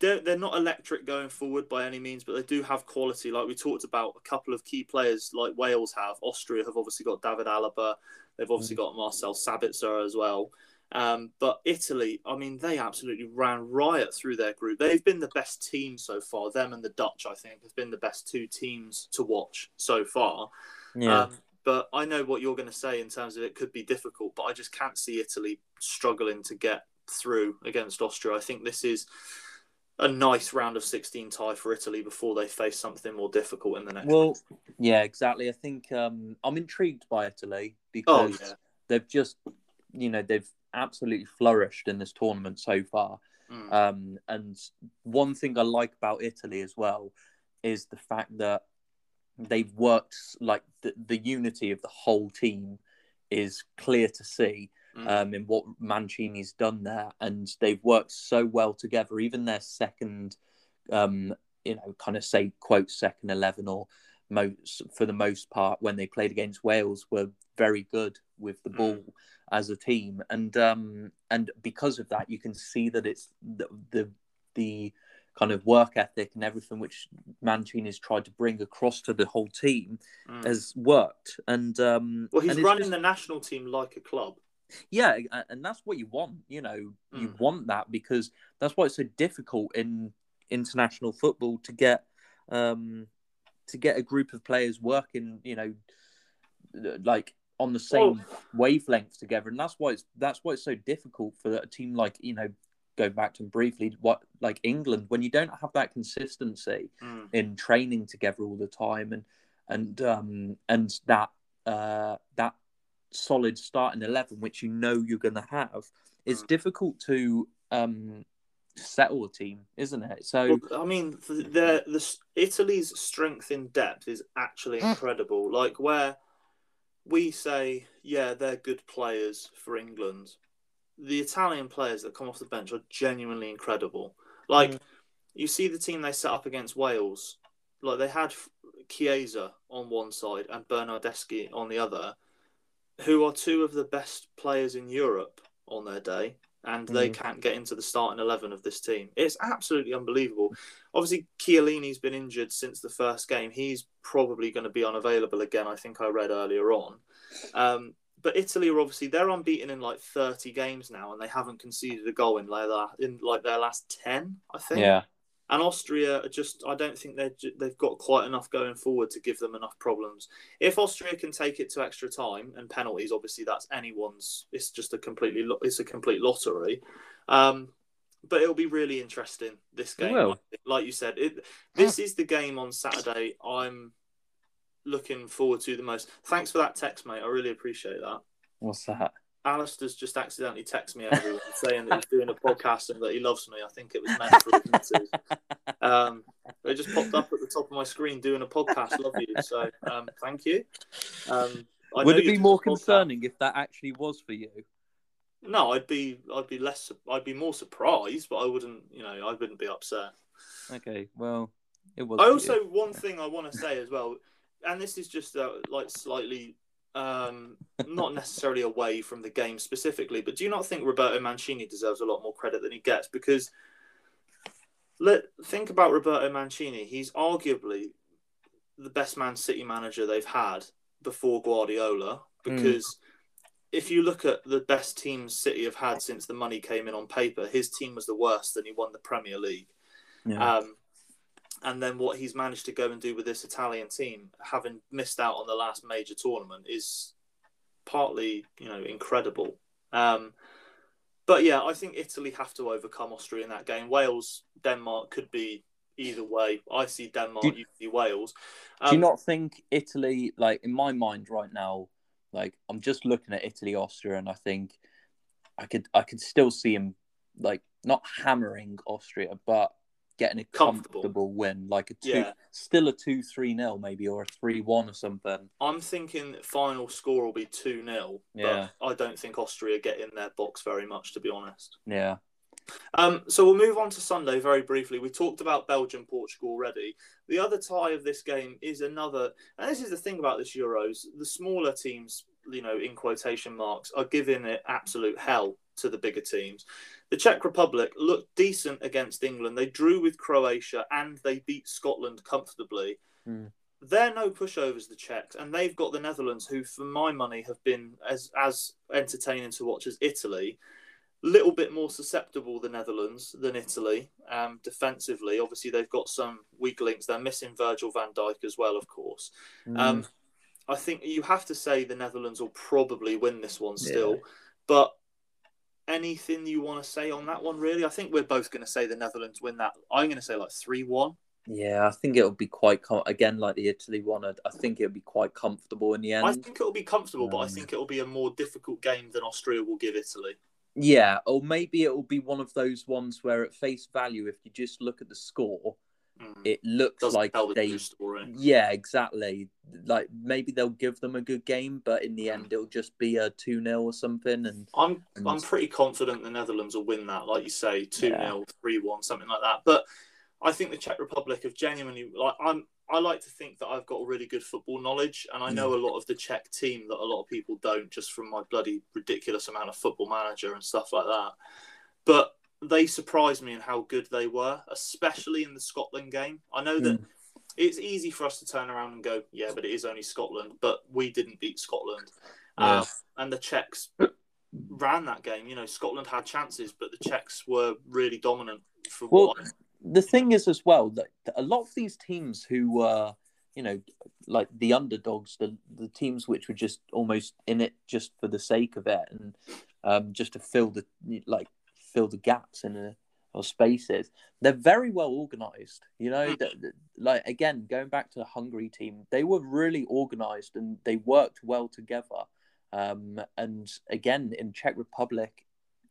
A: they're, they're not electric going forward by any means, but they do have quality. Like we talked about, a couple of key players like Wales have. Austria have obviously got David Alaba. They've obviously got Marcel Sabitzer as well. Um, but Italy, I mean, they absolutely ran riot through their group. They've been the best team so far. Them and the Dutch, I think, have been the best two teams to watch so far.
B: yeah,
A: Um, but I know what you're going to say in terms of it could be difficult, but I just can't see Italy struggling to get through against Austria. I think this is a nice round of 16 tie for Italy before they face something more difficult in the next.
B: well, yeah, exactly. I think um, I'm intrigued by Italy
A: oh
B: because
A: yeah,
B: they've just, you know, they've absolutely flourished in this tournament so far.
A: Mm.
B: Um, and one thing I like about Italy as well is the fact that they've worked like the, the unity of the whole team is clear to see
A: Mm.
B: um, in what Mancini's done there, and they've worked so well together. Even their second, um, you know, kind of say quote second eleven or most for the most part when they played against Wales were very good with the
A: Mm.
B: ball as a team, and um, and because of that, you can see that it's the the, the kind of work ethic and everything which Mancini's tried to bring across to the whole team
A: Mm.
B: has worked. And um,
A: well, he's running
B: just-
A: the national team like a club.
B: Yeah, and that's what you want. You know, you
A: Mm.
B: want that because that's why it's so difficult in international football to get um, to get a group of players working. You know, like on the same wavelength together, and that's why it's that's why it's so difficult for a team like you know. Going back to briefly, what like England, when you don't have that consistency
A: Mm.
B: in training together all the time, and and um and that uh that solid starting eleven, which you know you're going to have, it's
A: Mm.
B: difficult to um settle a team, isn't it? So
A: Well, I mean, the, the, the Italy's strength in depth is actually incredible. Like where we say, yeah, they're good players for England. The Italian players that come off the bench are genuinely incredible. Like
B: Mm.
A: you see the team they set up against Wales. Like they had Chiesa on one side and Bernardeschi on the other, who are two of the best players in Europe on their day, and they
B: Mm.
A: can't get into the starting eleven of this team. It's absolutely unbelievable. Obviously, Chiellini's been injured since the first game. He's probably going to be unavailable again. I think I read earlier on. Um, but Italy are obviously they're unbeaten in like thirty games now, and they haven't conceded a goal in like their, in like their last ten. I think.
B: Yeah.
A: And Austria are just, I don't think they're, they've got quite enough going forward to give them enough problems. If Austria can take it to extra time and penalties, obviously that's anyone's. It's just a completely it's a complete lottery. Um, but it'll be really interesting this game.
B: will.
A: Like you said, it, this is the game on Saturday. I'm looking forward to the most. Thanks for that text, mate. I really appreciate that.
B: What's that?
A: Alistair's just accidentally texted me everyone saying that he's doing a podcast and that he loves me. I think it was meant for his missus. Um, it just popped up at the top of my screen doing a podcast. Love you. So um, thank you. Um, I
B: Would it be more concerning if that actually was for you?
A: No, I'd be I'd be less I'd be more surprised, but I wouldn't you know I wouldn't be upset.
B: Okay, well, it was.
A: I also
B: you.
A: one thing I want to say as well, and this is just uh, like slightly um, not necessarily away from the game specifically, but do you not think Roberto Mancini deserves a lot more credit than he gets? Because let think about Roberto Mancini. He's arguably the best Man City manager they've had before Guardiola. Because if you look at the best teams City have had since the money came in on paper, his team was the worst, and he won the Premier League.
B: Yeah.
A: Um, and then what he's managed to go and do with this Italian team, having missed out on the last major tournament, is partly, you know, incredible. Um, but yeah, I think Italy have to overcome Austria in that game. Wales, Denmark could be either way. I see Denmark,
B: Do-
A: you see Wales.
B: Do you
A: Um,
B: not think Italy, like in my mind right now, like I'm just looking at Italy, Austria, and I think I could, I could still see him like not hammering Austria, but getting a
A: Comfortable.
B: comfortable, win, like a two,
A: Yeah.
B: still a two three nil maybe or a three one or something.
A: I'm thinking final score will be 2 0.
B: Yeah.
A: But I don't think Austria get in their box very much, to be honest.
B: Yeah,
A: Um, so we'll move on to Sunday very briefly. We talked about Belgium, Portugal already. The other tie of this game is another, and this is the thing about this Euros: the smaller teams, you know, in quotation marks, are giving it absolute hell to the bigger teams. The Czech Republic looked decent against England. They drew with Croatia and they beat Scotland comfortably.
B: Hmm.
A: They're no pushovers, the Czechs, and they've got the Netherlands, who, for my money, have been as as entertaining to watch as Italy little bit more susceptible the Netherlands than Italy um, defensively. Obviously, they've got some weak links. They're missing Virgil van Dijk as well, of course.
B: Mm.
A: Um, I think you have to say the Netherlands will probably win this one still. But anything you want to say on that one, really? I think we're both going to say the Netherlands win that. I'm going to say like 3 1.
B: yeah. I think it'll be quite com- again like the Italy one. I, I think it'll be quite comfortable in the end.
A: I think it'll be comfortable, but I
B: Um,
A: think it'll be a more difficult game than Austria will give Italy.
B: Yeah, or maybe it will be one of those ones where at face value, if you just look at the score,
A: Mm.
B: it looks
A: Doesn't
B: like
A: tell the
B: they
A: true story.
B: Yeah, exactly. Like maybe they'll give them a good game, but in the
A: Mm.
B: end it'll just be a 2 0 or something. And
A: I'm
B: And-
A: I'm pretty confident the Netherlands will win that, like you say, two 0
B: Yeah.
A: three one, something like that. But I think the Czech Republic have genuinely like I'm. I like to think that I've got really good football knowledge, and I know a lot of the Czech team that a lot of people don't, just from my bloody ridiculous amount of football manager and stuff like that. But they surprised me in how good they were, especially in the Scotland game. I know that
B: Mm.
A: it's easy for us to turn around and go, yeah, but it is only Scotland. But we didn't beat Scotland.
B: Yeah.
A: Um, and the Czechs ran that game. You know, Scotland had chances, but the Czechs were really dominant for
B: Well,
A: what.
B: the thing is as well that a lot of these teams who were, you know, like the underdogs, the the teams which were just almost in it just for the sake of it and um, just to fill the like fill the gaps in the or spaces. They're very well organized. You know,
A: Mm.
B: like again, going back to the Hungary team, they were really organized and they worked well together. Um, and again, in Czech Republic,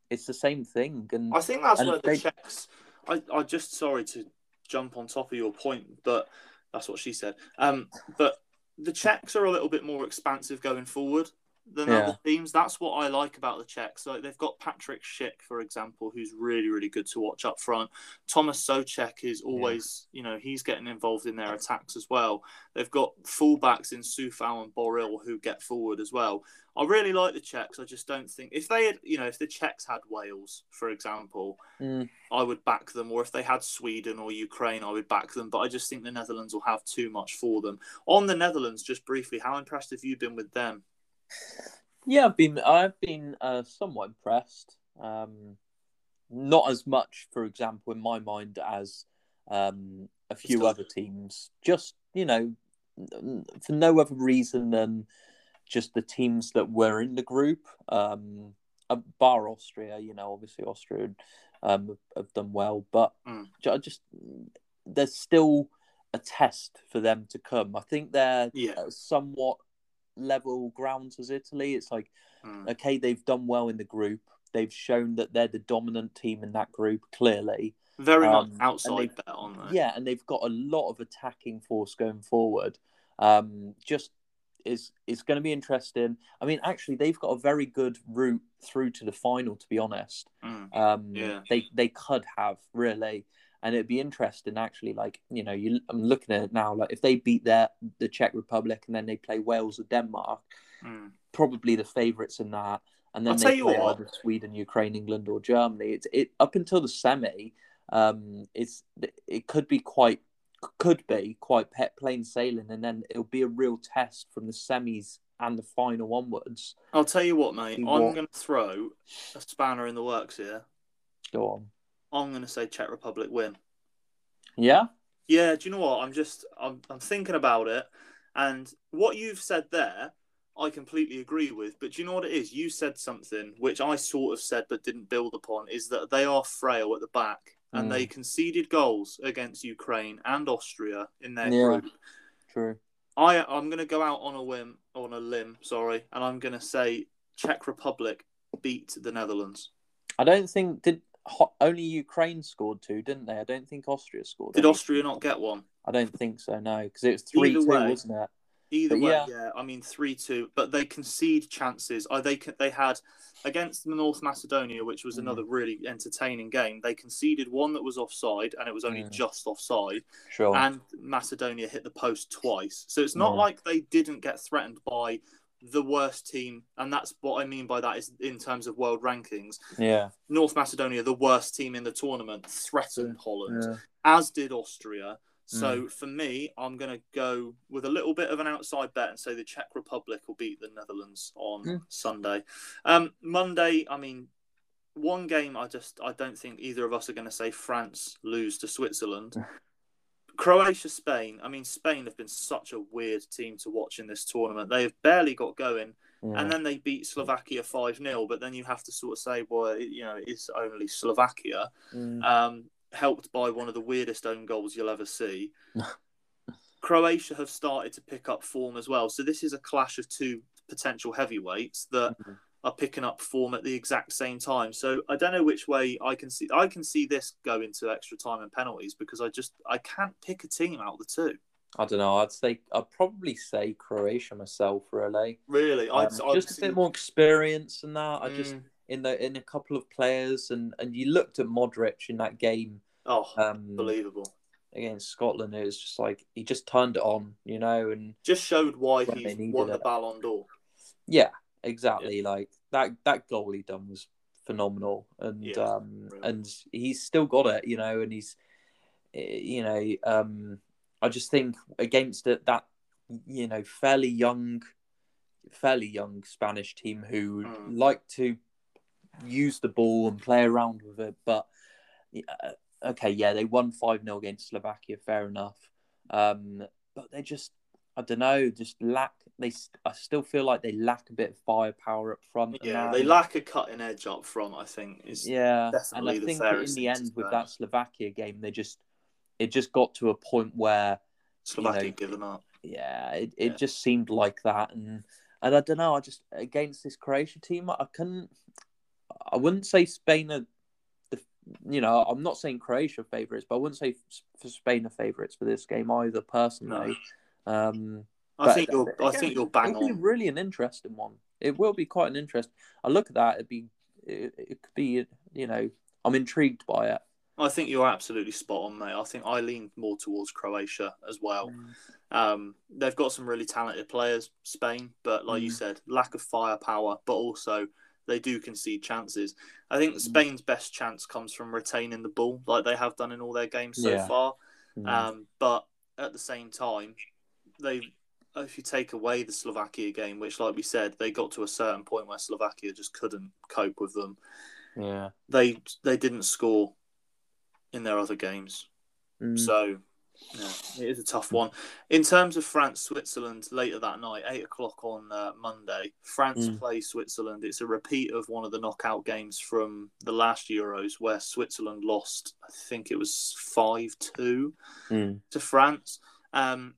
B: it's the same thing. And
A: I think that's where the
B: they-
A: Czechs. I, I just sorry to jump on top of your point, but that's what she said. Um, but the Czechs are a little bit more expansive going forward. Than
B: Yeah.
A: other teams. That's what I like about the Czechs. Like they've got Patrick Schick, for example, who's really, really good to watch up front. Thomas Soucek is always, you know, he's getting involved in their attacks as well. They've got fullbacks in Coufal and Boril who get forward as well. I really like the Czechs. I just don't think if they had, you know, if the Czechs had Wales, for example,
B: Mm.
A: I would back them, or if they had Sweden or Ukraine, I would back them. But I just think the Netherlands will have too much for them. On the Netherlands, just briefly, how impressed have you been with them?
B: Yeah, I've been I've been uh, somewhat impressed. Um, not as much, for example, in my mind as um, a few
A: Still-
B: other teams. Just you know, for no other reason than just the teams that were in the group. Um, uh, bar Austria, you know, obviously Austria um, have, done well, but
A: Mm.
B: ju- just there's still a test for them to come. I think they're
A: Yeah.
B: uh, somewhat level grounds as Italy. It's like
A: Mm.
B: okay, they've done well in the group. They've shown that they're the dominant team in that group clearly.
A: Very
B: Um,
A: much outside bet, aren't they?
B: Yeah, and they've got a lot of attacking force going forward. Um, just is it's going to be interesting. I mean, actually, they've got a very good route through to the final. To be honest,
A: Mm.
B: um,
A: Yeah.
B: they they could have really, and it'd be interesting actually. Like you know, you I'm looking at it now. Like if they beat their the Czech Republic and then they play Wales or Denmark,
A: Mm.
B: probably the favourites in that. And then
A: I'll
B: they play
A: what.
B: either Sweden, Ukraine, England, or Germany. It's it up until the semi. Um, it's it could be quite could be quite pet plain sailing, and then it'll be a real test from the semis and the final onwards.
A: I'll tell you what, mate.
B: You
A: I'm going to throw a spanner in the works here.
B: Go on.
A: I'm going to say Czech Republic win.
B: Yeah.
A: Yeah, do you know what? I'm just I'm I'm thinking about it, and what you've said there, I completely agree with. But do you know what it is? You said something which I sort of said but didn't build upon. Is that they are frail at the back, and
B: Mm.
A: they conceded goals against Ukraine and Austria in their
B: Yeah.
A: group.
B: True.
A: I I'm going to go out on a whim, on a limb, sorry, and I'm going to say Czech Republic beat the Netherlands.
B: I don't think did only Ukraine scored two, didn't they? I don't think Austria scored.
A: Did
B: any.
A: Austria not get one?
B: I don't think so. No, because it was three
A: Either
B: two,
A: way.
B: wasn't it?
A: Either
B: But
A: way,
B: yeah.
A: yeah. I mean three two, but they concede chances. Oh, they they had against North Macedonia, which was
B: Mm.
A: another really entertaining game. They conceded one that was offside, and it was only
B: Mm.
A: just offside.
B: Sure.
A: And Macedonia hit the post twice, so it's not
B: Yeah.
A: like they didn't get threatened by the worst team, and that's what I mean by that is in terms of world rankings.
B: yeah.
A: North Macedonia, the worst team in the tournament, threatened Holland
B: yeah.
A: as did Austria.
B: Mm.
A: So for me, I'm going to go with a little bit of an outside bet and say the Czech Republic will beat the Netherlands on
B: Mm.
A: Sunday. Um, Monday, I mean, one game I just I don't think either of us are going to say France lose to Switzerland. Croatia, Spain. I mean, Spain have been such a weird team to watch in this tournament. They have barely got going,
B: Yeah.
A: and then they beat Slovakia five 0 But then you have to sort of say, well, it- you know, it's only Slovakia
B: Mm.
A: um, helped by one of the weirdest own goals you'll ever see. Croatia have started to pick up form as well. So this is a clash of two potential heavyweights that
B: Mhm.
A: Are picking up form at the exact same time. So I don't know which way I can see. I can see this go into extra time and penalties because I just I can't pick a team out of the two.
B: I don't know. I'd say I'd probably say Croatia myself. Really,
A: Really,
B: Um,
A: I'd, I'd
B: just a bit more experience than that. I just
A: Mm.
B: in the in a couple of players and and you looked at Modric in that game
A: oh,
B: um,
A: unbelievable.
B: against Scotland. It was just like he just turned it on, you know, and
A: Just showed why
B: he
A: won the
B: it.
A: Ballon d'Or.
B: yeah, exactly. Like that that goal he done was phenomenal, and
A: Yeah,
B: um and he's still got it, you know, and he's eh, you know um I just think against it that you know fairly young fairly young Spanish team who
A: Mm.
B: like to use the ball and play around with it, but yeah, okay, yeah, they won five 0 against Slovakia, fair enough, um, but they just I don't know, just lack. They, I still feel like they lack a bit of firepower up front.
A: Yeah, they lack a cutting edge up front. I think is
B: Yeah, and I think in the end with that Slovakia game, they just it just got to a point where
A: Slovakia
B: you know,
A: given up.
B: yeah, it, it
A: Yeah.
B: just seemed like that, and and I don't know. I just against this Croatia team, I couldn't. I wouldn't say Spain are the. You know, I'm not saying Croatia favourites, but I wouldn't say for Spain are favourites for this game either. Personally, um,
A: I think you're. I think you're bang
B: it'll be
A: on.
B: really an interesting one. it will be quite an interest. I look at that; it'd be it, it could be you know I'm intrigued by it.
A: I think you're absolutely spot on, mate. I think I lean more towards Croatia as well. Mm. Um, they've got some really talented players, Spain, but like mm. you said, lack of firepower, but also they do concede chances. I think mm. Spain's best chance comes from retaining the ball, like they have done in all their games so yeah. far. Mm. Um, but at the same time, they if you take away the Slovakia game, which, like we said, they got to a certain point where Slovakia just couldn't cope with them.
B: Yeah,
A: they they didn't score in their other games, mm. so yeah, it is a tough one. In terms of France Switzerland later that night, eight o'clock on uh, Monday, France mm. play Switzerland. It's a repeat of one of the knockout games from the last Euros where Switzerland lost. I think it was five two mm. to France. Um,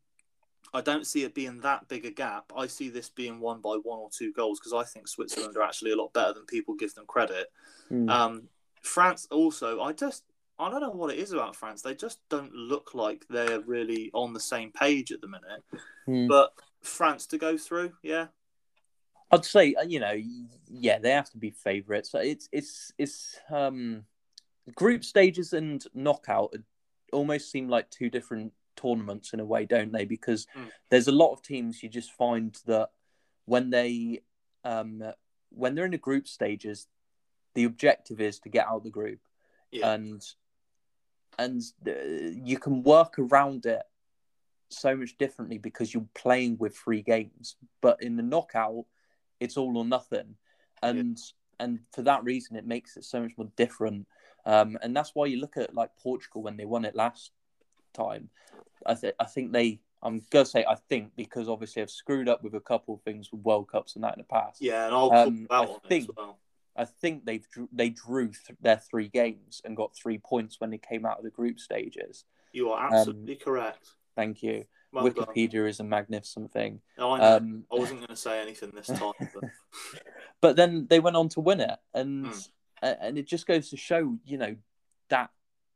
A: I don't see it being that big a gap. I see this being won by one or two goals because I think Switzerland are actually a lot better than people give them credit. Mm. Um, France also, I just I don't know what it is about France. They just don't look like they're really on the same page at the minute. Mm. But France to go through, yeah.
B: I'd say uh, you know, yeah, they have to be favourites. It's it's it's um, group stages and knockout almost seem like two different tournaments in a way, don't they? Because mm. there's a lot of teams you just find that when they um, when they're in the group stages, the objective is to get out of the group, yeah. and and uh, you can work around it so much differently because you're playing with three games. But in the knockout, it's all or nothing, and yeah. and for that reason, it makes it so much more different. Um, and that's why you look at like Portugal when they won it last time. I think I think they. I'm gonna say I think because obviously I've screwed up with a couple of things with World Cups and that in the past.
A: Yeah, and I'll um, I think, well.
B: I think they've they drew th- their three games and got three points when they came out of the group stages.
A: You are absolutely um, correct.
B: Thank you. Well Wikipedia done. is a magnificent thing.
A: No, I, um, I wasn't going to say anything this time. But...
B: but... then they went on to win it, and mm. and it just goes to show, you know, that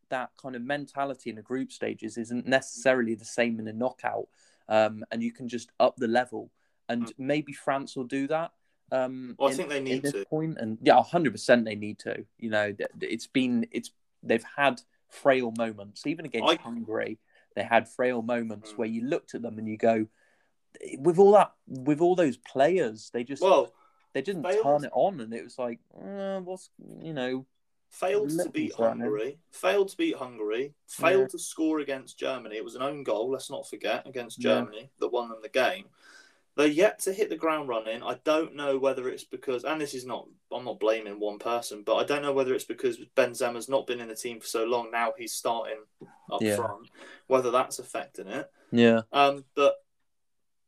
B: that kind of mentality in the group stages isn't necessarily the same in a knockout, um, and you can just up the level. And mm. maybe France will do that. Um,
A: well, I in, think they need to.
B: Point and yeah, hundred percent, they need to. You know, it's been it's they've had frail moments, even against I... Hungary. They had frail moments mm. where you looked at them and you go, with all that, with all those players, they just well, they didn't turn it on, and it was like, uh, what's you know,
A: failed to beat Hungary, failed to beat Hungary, failed yeah. to score against Germany. It was an own goal, let's not forget, against Germany yeah. that won them the game. They're yet to hit the ground running. I don't know whether it's because, and this is not, I'm not blaming one person, but I don't know whether it's because Benzema's not been in the team for so long. Now he's starting up yeah. front, whether that's affecting it.
B: Yeah.
A: Um, but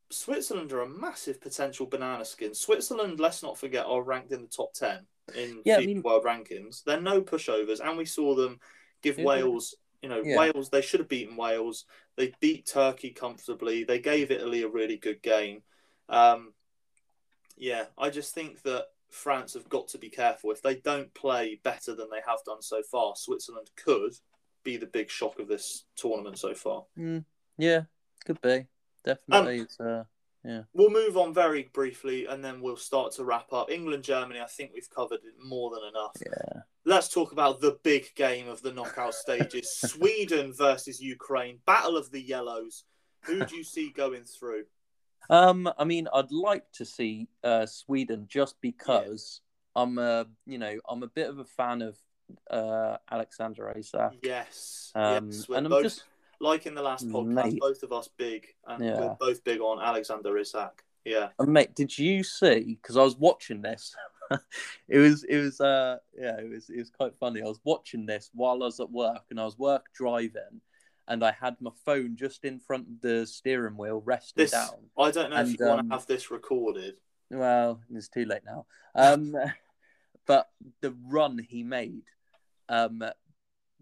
A: Switzerland are a massive potential banana skin. Switzerland, let's not forget, are ranked in the top 10 in yeah, I mean... world rankings. They're no pushovers, and we saw them give yeah. Wales you know, yeah. Wales, they should have beaten Wales. They beat Turkey comfortably. They gave Italy a really good game. Um, yeah, I just think that France have got to be careful. If they don't play better than they have done so far, Switzerland could be the big shock of this tournament so far.
B: Mm, yeah, could be. Definitely. Um, uh, yeah.
A: We'll move on very briefly and then we'll start to wrap up. England, Germany, I think we've covered it more than enough.
B: Yeah.
A: Let's talk about the big game of the knockout stages Sweden versus Ukraine, Battle of the Yellows. Who do you see going through?
B: Um, I mean, I'd like to see uh, Sweden just because yeah. I'm a, you know, I'm a bit of a fan of uh, Alexander Isak.
A: Yes, um, yes. and both, I'm just like in the last podcast, mate, both of us big, and yeah. we're both big on Alexander Isak. Yeah,
B: and mate, did you see? Because I was watching this. it was, it was, uh, yeah, it was, it was quite funny. I was watching this while I was at work, and I was work driving and I had my phone just in front of the steering wheel, rested
A: this,
B: down.
A: I don't know and, if you um, want to have this recorded.
B: Well, it's too late now. Um, but the run he made, um,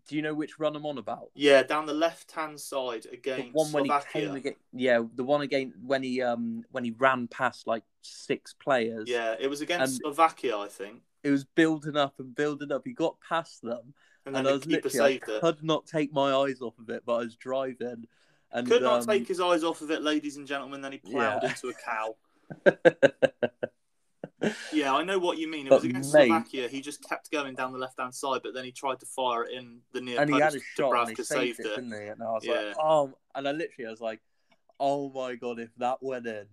B: do you know which run I'm on about?
A: Yeah, down the left hand side against the one when
B: Slovakia. he came again. Yeah, the one again when he um when he ran past like six players.
A: Yeah, it was against Slovakia, I think.
B: It was building up and building up. He got past them, and, and I was literally, I could not take my eyes off of it, but I was driving. And,
A: could not um, take his eyes off of it, ladies and gentlemen. Then he ploughed yeah. into a cow. Yeah, I know what you mean. It
B: But
A: was against
B: mate-
A: Slovakia. He just kept going down the left hand side, but then he tried to fire it in the near
B: and he
A: post.
B: had a shot and he saved it,
A: it.
B: didn't he? And I was
A: Yeah.
B: like, oh, and I literally I was like, oh my god, if that went in,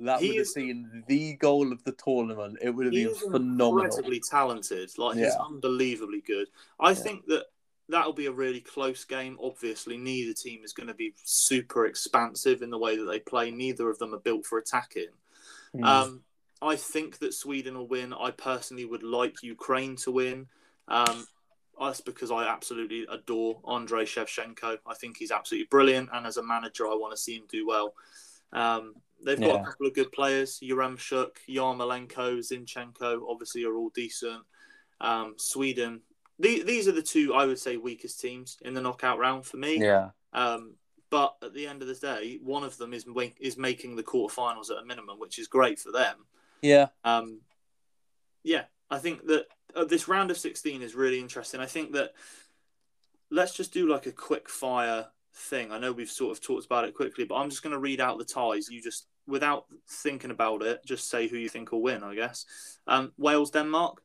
B: that
A: He
B: would have
A: is-
B: been the goal of the tournament. It would have been phenomenal.
A: incredibly talented. Like he's unbelievably good. I
B: Yeah.
A: think that that'll be a really close game. Obviously, neither team is going to be super expansive in the way that they play. Neither of them are built for attacking.
B: Mm.
A: Um, I think that Sweden will win. I personally would like Ukraine to win. Um, that's because I absolutely adore Andrei Shevchenko. I think he's absolutely brilliant, and as a manager, I want to see him do well. Um, they've got
B: Yeah.
A: a couple of good players: Yaremchuk, Yarmolenko, Zinchenko. Obviously, are all decent. Um, Sweden. The, these are the two I would say weakest teams in the knockout round for me.
B: yeah,
A: Um, but at the end of the day, one of them is is making the quarterfinals at a minimum, which is great for them.
B: Yeah,
A: Um, yeah, I think that uh, this round of 16 is really interesting. I think that let's just do like a quick fire thing. I know we've sort of talked about it quickly, but I'm just going to read out the ties. You just, without thinking about it, just say who you think will win, I guess. Um, Wales, Denmark,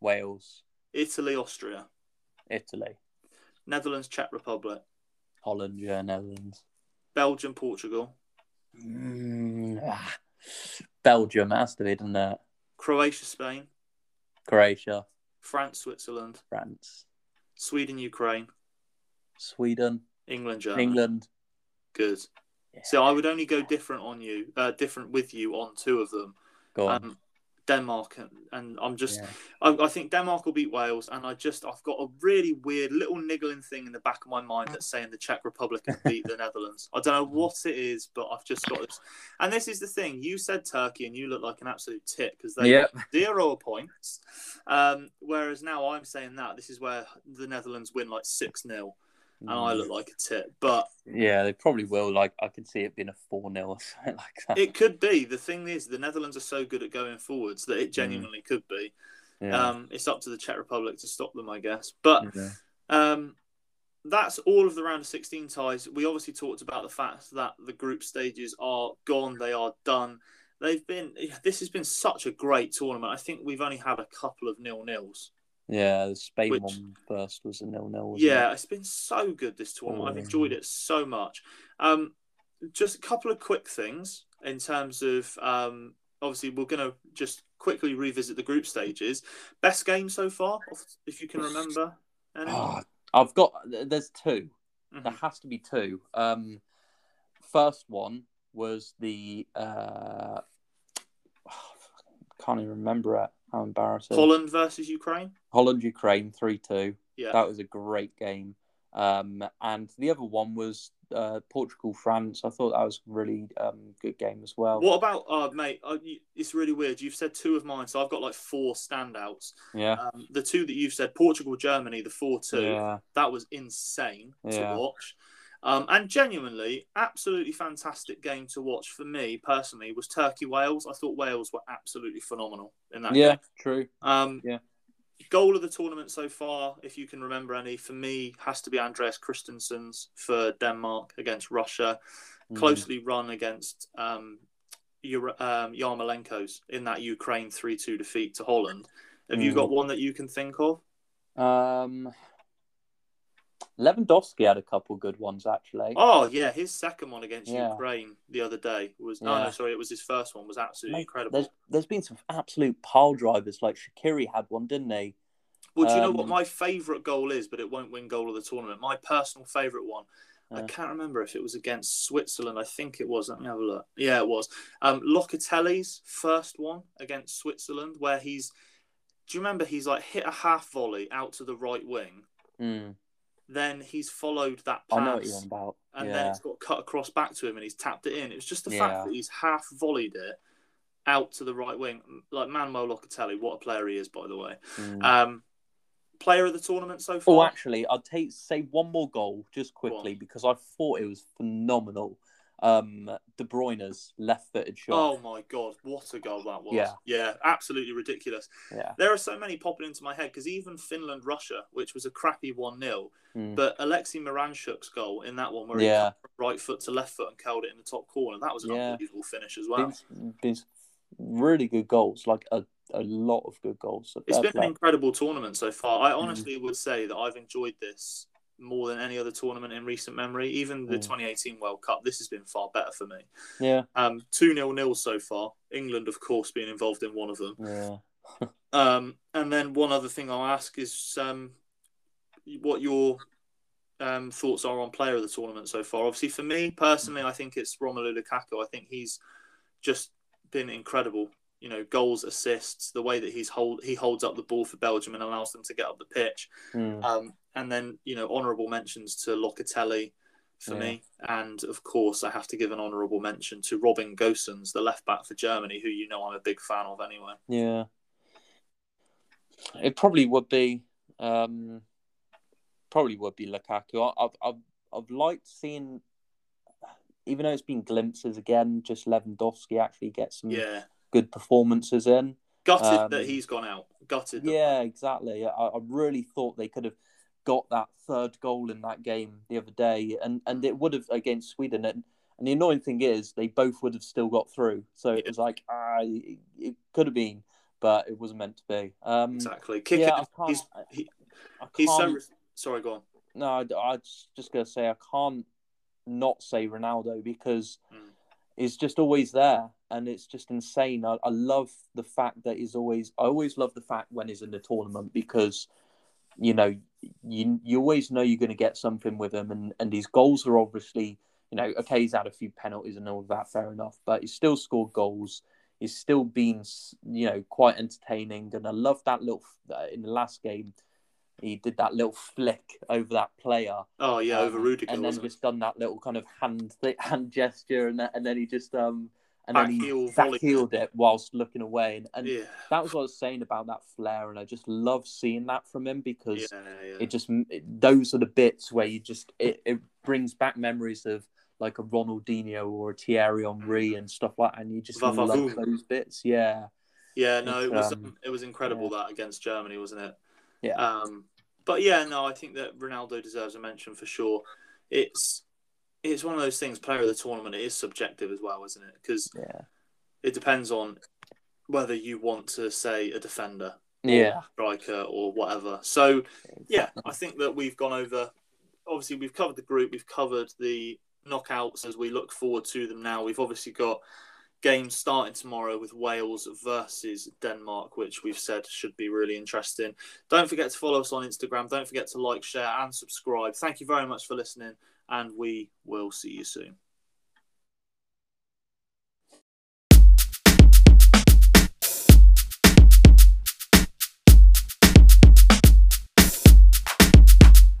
B: Wales,
A: Italy, Austria,
B: Italy,
A: Netherlands, Czech Republic,
B: Holland, yeah, Netherlands,
A: Belgium, Portugal,
B: mm, ah. Belgium has to be, doesn't it?
A: Croatia, Spain,
B: Croatia,
A: France, Switzerland,
B: France,
A: Sweden, Ukraine,
B: Sweden,
A: England, Germany.
B: England.
A: Good.
B: Yeah.
A: So I would only go different on you, uh, different with you on two of them.
B: Go on.
A: Um, Denmark and, I'm just
B: yeah.
A: I, I think Denmark will beat Wales and I just I've got a really weird little niggling thing in the back of my mind that's saying the Czech Republic can beat the Netherlands. I don't know what it is, but I've just got this. And this is the thing: you said Turkey, and you look like an absolute tit because they
B: Yep.
A: zero points. Um, whereas now I'm saying that this is where the Netherlands win like six 0 and I
B: Mm.
A: look like a tit. But
B: Yeah, they probably will. Like, I can see it being a 4 0 or something like that.
A: it could be. The thing is, the Netherlands are so good at going forwards that it genuinely could be.
B: yeah.
A: Um, it's up to the Czech Republic to stop them, I guess. But
B: yeah.
A: um, that's all of the round of 16 ties. We obviously talked about the fact that the group stages are gone, they are done. They've been, this has been such a great tournament. I think we've only had a couple of nil nils.
B: Yeah, the Spain
A: Which-
B: one first was a nil nil.
A: Yeah, it's been so good this tournament. I've
B: Mm.
A: enjoyed it so much. Um, just a couple of quick things in terms of um, obviously we're going to just quickly revisit the group stages. Best game so far, if you can remember.
B: Oh, I've got. There's two.
A: Mhm.
B: There has to be two. Um, first one was the. Uh, can't even remember it. How embarrassing.
A: Holland versus Ukraine.
B: Holland Ukraine three two.
A: Yeah.
B: That was a great game. Um, and the other one was uh, Portugal France. I thought that was a really um, good game as well.
A: What about, uh, mate? Uh, you, it's really weird. You've said two of mine, so I've got like four standouts.
B: Yeah.
A: Um, the two that you've said, Portugal, Germany, the four-two,
B: Yeah.
A: that was insane
B: Yeah.
A: to watch. Um, and genuinely, absolutely fantastic game to watch for me personally was Turkey Wales. I thought Wales were absolutely phenomenal in that
B: Yeah.
A: game.
B: True.
A: Um,
B: Yeah.
A: Goal of the tournament so far, if you can remember any, for me has to be Andreas Christensen's for Denmark against Russia
B: Mm.
A: closely run against um, Euro- um, Yarmolenko's in that Ukraine 3 2 defeat to Holland. Have you
B: Mm.
A: got one that you can think of?
B: Um, Lewandowski had a couple good ones actually.
A: Oh, yeah, his second one against
B: Yeah.
A: Ukraine the other day was. Oh,
B: Yeah.
A: no, sorry, it was his first one, was absolutely
B: Mate,
A: incredible.
B: There's there's been some absolute pile drivers. Like Shaqiri had one, didn't he?
A: Well, do you know what
B: um,
A: my favourite goal is, but it won't win goal of the tournament? My personal favourite one. I
B: Uh.
A: can't remember if it was against Switzerland. I think it was. Let me have a look. Yeah, it was. Um, Locatelli's first one against Switzerland, where he's. Do you remember he's like hit a half volley out to the right wing?
B: Mm.
A: Then he's followed that pass
B: I know what you're about.
A: and
B: yeah.
A: then it's got cut across back to him and he's tapped it in. It was just the
B: Yeah.
A: fact that he's half volleyed it out to the right wing. Like Manuel Locatelli, what a player he is, by the way.
B: Mm.
A: Um, player of the tournament so far.
B: Oh, actually, I'd take say one more goal just quickly because I thought it was phenomenal. Um, De Bruyne's left-footed shot.
A: Oh my god, what a goal that was!
B: Yeah.
A: yeah, absolutely ridiculous.
B: Yeah.
A: There are so many popping into my head because even Finland Russia, which was a crappy one 0
B: Mm.
A: but Alexei Miranchuk's goal in that one where
B: Yeah.
A: he from right foot to left foot and curled it in the top corner, that was an
B: Yeah.
A: unbelievable finish as well.
B: Been really good goals, like a, a lot of good goals. So
A: It's been
B: play.
A: an incredible tournament so far.
B: Mm.
A: I honestly would say that I've enjoyed this more than any other tournament in recent memory. Even the
B: Mm.
A: 2018 World Cup, this has been far better for me.
B: yeah,
A: Um, 2 0 nil so far. England, of course, being involved in one of them.
B: yeah.
A: Um, and then one other thing I'll ask is um, what your um, thoughts are on player of the tournament so far. Obviously, for me personally, I think it's Romelu Lukaku. I think he's just been incredible. You know, goals, assists, the way that he's hold he holds up the ball for Belgium and allows them to get up the pitch.
B: Mm.
A: Um, and then you know, honourable mentions to Locatelli for
B: Yeah.
A: me, and of course, I have to give an honourable mention to Robin Gosens, the left back for Germany, who you know I'm a big fan of anyway.
B: Yeah. It probably would be, um, probably would be Lukaku. I've, I've, I've liked seeing, even though it's been glimpses again, just Lewandowski actually get some
A: Yeah,
B: good performances in.
A: gutted
B: Um,
A: that he's gone out. Gutted.
B: Yeah, exactly. I, I really thought they could have got that third goal in that game the other day, and, and it would have against Sweden. And, and the annoying thing is, they both would have still got through. So it
A: Yeah.
B: was like, ah, it, it could have been, but it wasn't meant to be. Um,
A: exactly. Kick
B: yeah,
A: it. He's
B: he, I
A: he's so. Sorry, go on.
B: no, I, I was just gonna say I can't not say Ronaldo because
A: Mm.
B: He's just always there, and it's just insane. I, I love the fact that he's always. I always love the fact when he's in the tournament because you know you you always know you're going to get something with him, and and his goals are obviously you know okay he's had a few penalties and all of that, fair enough, but he's still scored goals. He's still been you know quite entertaining, and I love that little uh, in the last game. He did that little flick over that player,
A: Oh yeah, over
B: um,
A: Rudiger.
B: and then just done that little kind of hand hand gesture, and then, and then he just um and then he
A: volley.
B: backheeled it whilst looking away, and, and
A: yeah,
B: that was what I was saying about that flair, and I just love seeing that from him because
A: yeah, yeah.
B: it just it, those are the bits where you just it, it brings back memories of like a Ronaldinho or a Thierry Henry and stuff like, that, and you just love those bits, yeah,
A: Yeah, no, it was
B: um,
A: it was incredible that against Germany, wasn't it?
B: Yeah.
A: Um, but yeah, no, I think that Ronaldo deserves a mention for sure. It's it's one of those things. Player of the tournament it is subjective as well, isn't it? Because
B: yeah,
A: it depends on whether you want to say a defender,
B: yeah,
A: striker, or whatever. So yeah, I think that we've gone over. Obviously, we've covered the group. We've covered the knockouts as we look forward to them now. We've obviously got games starting tomorrow with Wales versus Denmark, which we've said should be really interesting. Don't forget to follow us on Instagram. Don't forget to like, share, and subscribe. Thank you very much for listening, and we will see you soon.